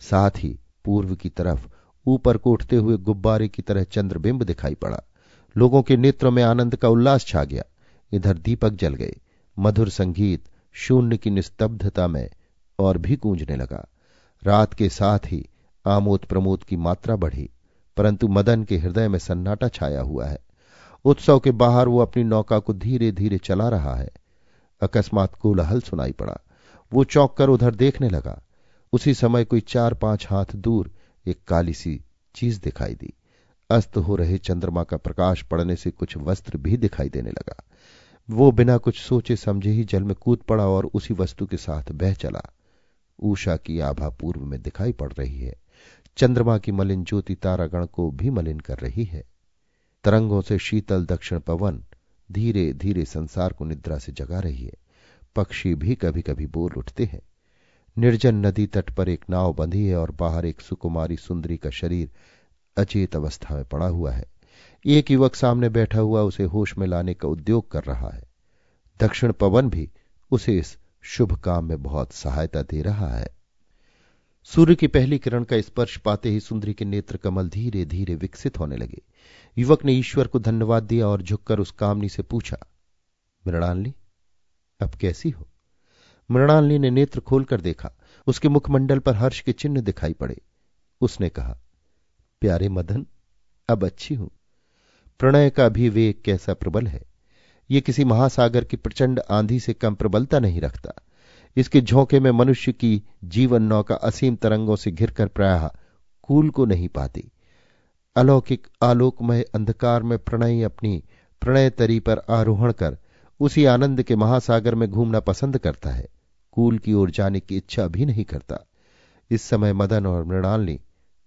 साथ ही पूर्व की तरफ़ ऊपर को उठते हुए गुब्बारे की तरह चंद्रबिंब दिखाई पड़ा। लोगों के नेत्रों में आनंद का उल्लास छा गया। इधर दीपक जल गए। मधुर संगीत शून्य की निस्तब्धता में और भी गूंजने लगा। रात के साथ ही आमोद प्रमोद की मात्रा बढ़ी, परंतु मदन के हृदय में सन्नाटा छाया हुआ है। उत्सव के बाहर वो अपनी नौका को धीरे धीरे चला रहा है। अकस्मात कोलाहल सुनाई पड़ा। वो चौंक कर उधर देखने लगा। उसी समय कोई चार पाँच हाथ दूर एक काली सी चीज़ दिखाई दी। अस्त हो रहे चंद्रमा का प्रकाश पड़ने से कुछ वस्त्र भी दिखाई देने लगा। वो बिना कुछ सोचे समझे ही जल में कूद पड़ा और उसी वस्तु के साथ बह चला। ऊषा की आभा पूर्व में दिखाई पड़ रही है। चंद्रमा की मलिन ज्योति तारागण को भी मलिन कर रही है। तरंगों से शीतल दक्षिण पवन धीरे धीरे संसार को निद्रा से जगा रही है। पक्षी भी कभी कभी बोल उठते हैं। निर्जन नदी तट पर एक नाव बंधी है और बाहर एक सुकुमारी सुंदरी का शरीर अचेत अवस्था में पड़ा हुआ है। एक युवक सामने बैठा हुआ उसे होश में लाने का उद्योग कर रहा है। दक्षिण पवन भी उसे इस शुभ काम में बहुत सहायता दे रहा है। सूर्य की पहली किरण का स्पर्श पाते ही सुंदरी के नेत्र कमल धीरे धीरे विकसित होने लगे। युवक ने ईश्वर को धन्यवाद दिया और झुककर उस कामनी से पूछा, मृणालिनी, अब कैसी हो? मृणालिनी ने नेत्र खोलकर देखा। उसके मुखमंडल पर हर्ष के चिन्ह दिखाई पड़े। उसने कहा, प्यारे मदन, अब अच्छी हूँ। प्रणय का भी वेग कैसा प्रबल है? ये किसी महासागर की प्रचंड आंधी से कम प्रबलता नहीं रखता। इसके झोंके में मनुष्य की जीवन नौका असीम तरंगों से घिरकर प्राय कूल को नहीं पाती। अलौकिक आलोकमय अंधकार में प्रणय अपनी प्रणय तरी पर आरोहण कर उसी आनंद के महासागर में घूमना पसंद करता है। कूल की ओर जाने की इच्छा भी नहीं करता। इस समय मदन और मृणालिनी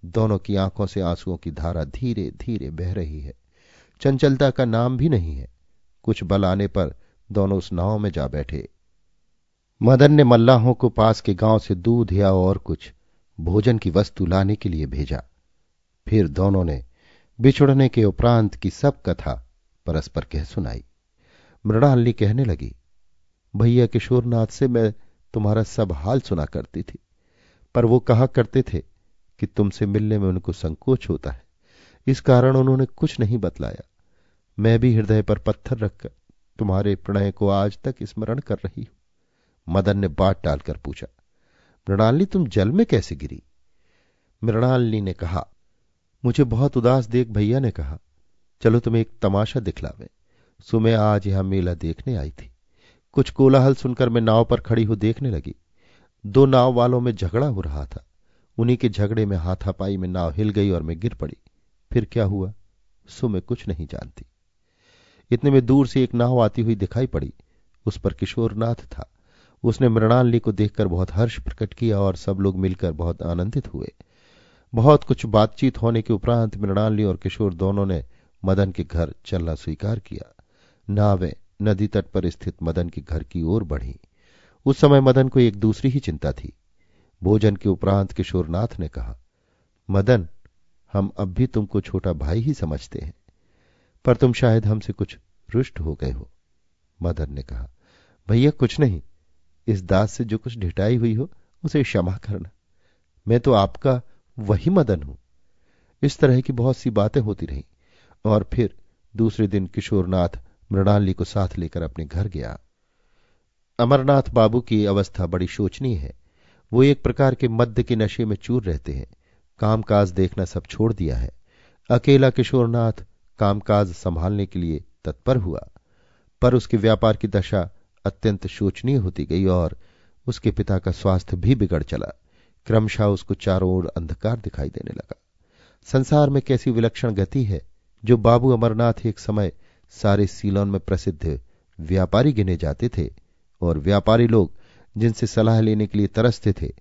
दोनों की आँखों से आंसुओं की धारा धीरे धीरे बह रही है। चंचलता का नाम भी नहीं है। कुछ बल आने पर दोनों उस नाव में जा बैठे। मदन ने मल्लाहों को पास के गाँव से दूध या और कुछ भोजन की वस्तु लाने के लिए भेजा। फिर दोनों ने बिछुड़ने के उपरांत की सब कथा परस्पर कह सुनाई। मृणालिनी कहने लगी, भैया किशोरनाथ से मैं तुम्हारा सब हाल सुना करती थी, पर वो कहा करते थे कि तुमसे मिलने में उनको संकोच होता है। इस कारण उन्होंने कुछ नहीं बतलाया। मैं भी हृदय पर पत्थर रखकर तुम्हारे प्रणय को आज तक स्मरण कर रही हूँ। मदन ने बात डालकर पूछा, मृणालिनी, तुम जल में कैसे गिरी? मृणालिनी ने कहा, मुझे बहुत उदास देख भैया ने कहा, चलो तुम्हें एक तमाशा दिखलावे। सुबह आज यहाँ मेला देखने आई थी। कुछ कोलाहल सुनकर मैं नाव पर खड़ी हो देखने लगी। दो नाव वालों में झगड़ा हो रहा था। उन्हीं के झगड़े में हाथापाई में नाव हिल गई और मैं गिर पड़ी। फिर क्या हुआ? सो मैं कुछ नहीं जानती। इतने में दूर से एक नाव आती हुई दिखाई पड़ी। उस पर किशोरनाथ था। उसने मृणाली को देखकर बहुत हर्ष प्रकट किया और सब लोग मिलकर बहुत आनंदित हुए। बहुत कुछ बातचीत होने के उपरांत मृणाली और किशोर दोनों ने मदन के घर चलना स्वीकार किया। नावें नदी तट पर स्थित मदन के घर की ओर बढ़ी। उस समय मदन को एक दूसरी ही चिंता थी। भोजन के उपरांत किशोरनाथ ने कहा, मदन, हम अब भी तुमको छोटा भाई ही समझते हैं। पर तुम शायद हमसे कुछ रुष्ट हो गए हो। मदन ने कहा, भैया, कुछ नहीं। इस दास से जो कुछ ढिटाई हुई हो, उसे क्षमा करना। मैं तो आपका वही मदन हूँ। इस तरह की बहुत सी बातें होती रहीं, और फिर दूसरे दिन किशोरनाथ मृणाली को साथ लेकर अपने घर गया। अमरनाथ बाबू की अवस्था बड़ी शोचनीय है। वो एक प्रकार के मद्य के नशे में चूर रहते हैं। कामकाज देखना सब छोड़ दिया है। अकेला किशोरनाथ कामकाज संभालने के लिए तत्पर हुआ। पर उसके व्यापार की दशा अत्यंत शोचनीय होती गई और उसके पिता का स्वास्थ्य भी बिगड़ चला। क्रमशः उसको चारों ओर अंधकार दिखाई देने लगा। संसार में कैसी विलक्षण गति है, जो बाबू अमरनाथ एक समय सारे सीलोन में प्रसिद्ध व्यापारी गिने जाते थे और व्यापारी लोग जिनसे सलाह लेने के लिए तरसते थे,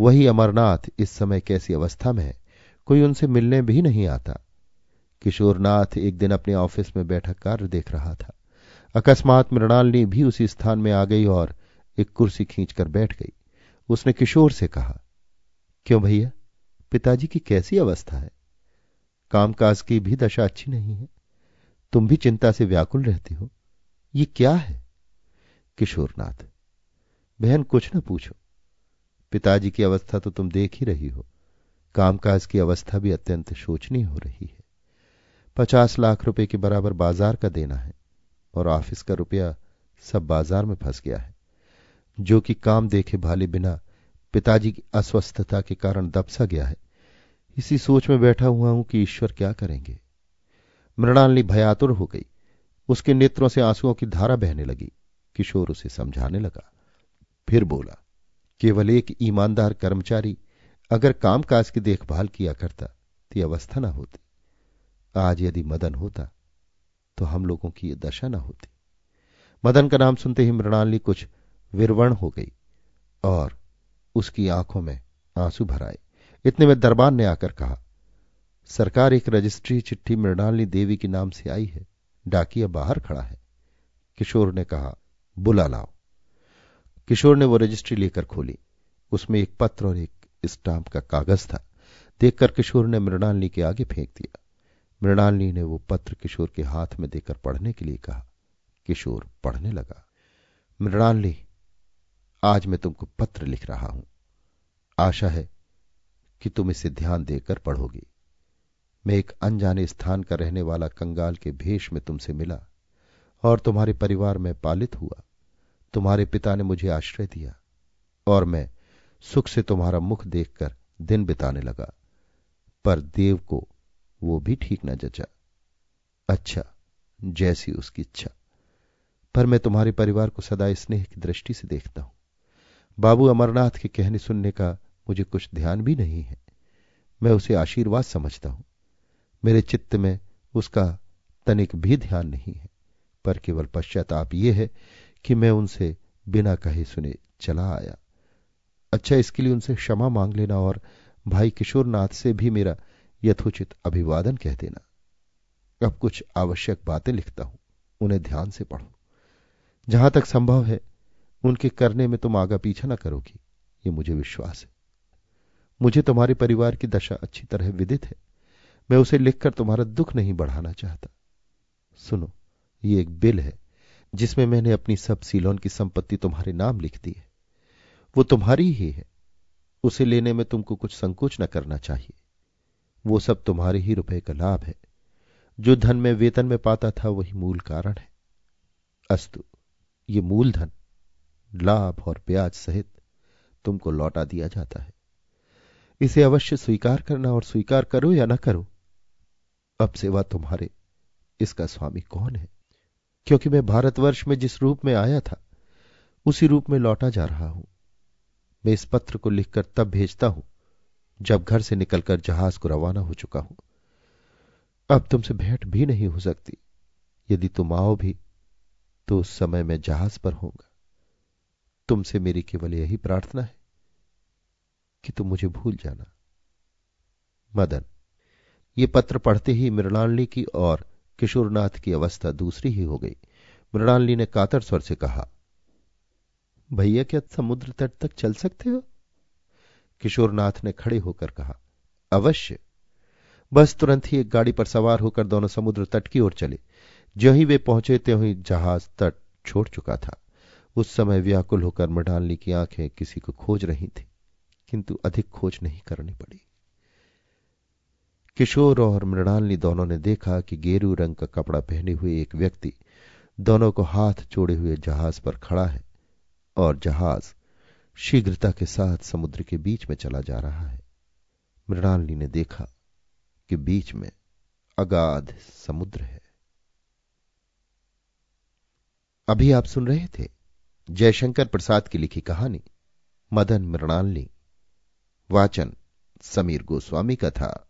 वही अमरनाथ इस समय कैसी अवस्था में है। कोई उनसे मिलने भी नहीं आता। किशोरनाथ एक दिन अपने ऑफ़िस में बैठा कार्य देख रहा था। अकस्मात मृणालिनी भी उसी स्थान में आ गई और एक कुर्सी खींचकर बैठ गई। उसने किशोर से कहा, क्यों भैया? पिताजी की कैसी अवस्था है? कामकाज की भी दशा अच्छी नहीं है। तुम भी चिंता से व्याकुल रहती हो। ये क्या है? किशोरनाथ, बहन, कुछ न पूछो। पिताजी की अवस्था तो तुम देख ही रही हो। कामकाज की अवस्था भी अत्यंत शोचनीय हो रही है। पचास लाख रुपए के बराबर बाज़ार का देना है और ऑफ़िस का रुपया सब बाज़ार में फंस गया है। जो कि काम देखे भाले बिना पिताजी की अस्वस्थता के कारण दबसा गया है। इसी सोच में बैठा हुआ हूँ कि ईश्वर क्या करेंगे। मृणालिनी भयातुर हो गई। उसके नेत्रों से आंसुओं की धारा बहने लगी। किशोर उसे समझाने लगा। फिर बोला, केवल एक ईमानदार कर्मचारी अगर कामकाज की देखभाल किया करता तो अवस्था न होती। आज यदि मदन होता तो हम लोगों की यह दशा न होती। मदन का नाम सुनते ही मृणालिनी कुछ विरवण हो गई और उसकी आँखों में आँसू भराए इतने में दरबान ने आकर कहा, सरकार एक रजिस्ट्री चिट्ठी मृणालिनी देवी के नाम से आई है। डाकिया बाहर खड़ा है। किशोर ने कहा, बुला लाओ। किशोर ने वो रजिस्ट्री लेकर खोली। उसमें एक पत्र और एक स्टाम्प का कागज़ था। देखकर किशोर ने मृणालिनी के आगे फेंक दिया। मृणालिनी ने वो पत्र किशोर के हाथ में देकर पढ़ने के लिए कहा। किशोर पढ़ने लगा। मृणालिनी, आज मैं तुमको पत्र लिख रहा हूँ। आशा है कि तुम इसे ध्यान देकर पढ़ोगी। मैं एक अनजाने स्थान का रहने वाला कंगाल के भेष में तुमसे मिला और तुम्हारे परिवार में पालित हुआ। तुम्हारे पिता ने मुझे आश्रय दिया और मैं सुख से तुम्हारा मुख देखकर दिन बिताने लगा। पर देव को वो भी ठीक न, जचा। अच्छा जैसी उसकी इच्छा। पर मैं तुम्हारे परिवार को सदा स्नेह की दृष्टि से देखता हूँ। बाबू अमरनाथ के कहने सुनने का मुझे कुछ ध्यान भी नहीं है। मैं उसे आशीर्वाद समझता हूँ। मेरे चित्त में उसका तनिक भी ध्यान नहीं है। पर केवल पश्चाताप ये है कि मैं उनसे बिना कहे सुने चला आया। अच्छा इसके लिए उनसे क्षमा मांग लेना और भाई किशोरनाथ से भी मेरा यथोचित अभिवादन कह देना। अब कुछ आवश्यक बातें लिखता हूँ, उन्हें ध्यान से पढ़ो। जहाँ तक संभव है, उनके करने में तुम आगा पीछा न करोगी, ये मुझे विश्वास है। मुझे तुम्हारे परिवार की दशा अच्छी तरह विदित है। मैं उसे लिखकर तुम्हारा दुख नहीं बढ़ाना चाहता। सुनो, ये एक बिल है, जिसमें मैंने अपनी सब सीलोन की संपत्ति तुम्हारे नाम लिख दी है। वो तुम्हारी ही है। उसे लेने में तुमको कुछ संकोच न करना चाहिए। वो सब तुम्हारे ही रुपए का लाभ है। जो धन में वेतन में पाता था वही मूल कारण है। अस्तु, ये मूल धन लाभ और ब्याज सहित तुमको लौटा दिया जाता है। इसे अवश्य स्वीकार करना और स्वीकार करो या न करो, अब सेवा तुम्हारे, इसका स्वामी कौन है? क्योंकि मैं भारतवर्ष में जिस रूप में आया था, उसी रूप में लौटा जा रहा हूँ। मैं इस पत्र को लिखकर तब भेजता हूँ जब घर से निकलकर जहाज़ को रवाना हो चुका हूँ। अब तुमसे भेंट भी नहीं हो सकती। यदि तुम आओ भी तो उस समय मैं जहाज़ पर होऊँगा। तुमसे मेरी केवल यही प्रार्थना है कि तुम मुझे भूल जाना। मदन, ये पत्र पढ़ते ही मृणालिनी की और किशोरनाथ की अवस्था दूसरी ही हो गई। मृणालिनी ने कातर स्वर से कहा, भैया, क्या समुद्र तट तक चल सकते हो? किशोरनाथ ने खड़े होकर कहा, अवश्य। बस तुरंत ही एक गाड़ी पर सवार होकर दोनों समुद्र तट की ओर चले। जो ही वे पहुँचे, त्यों ही जहाज़ तट छोड़ चुका था। उस समय व्याकुल होकर मृणालिनी की आँखें किसी को खोज रही थी, किंतु अधिक खोज नहीं करनी पड़ी। किशोर और मृणालिनी दोनों ने देखा कि गेरू रंग का कपड़ा पहने हुए एक व्यक्ति दोनों को हाथ जोड़े हुए जहाज़ पर खड़ा है और जहाज़ शीघ्रता के साथ समुद्र के बीच में चला जा रहा है। मृणाली ने देखा कि बीच में अगाध समुद्र है। अभी आप सुन रहे थे जयशंकर प्रसाद की लिखी कहानी, मदन मृणाली वाचन समीर गोस्वामी का था।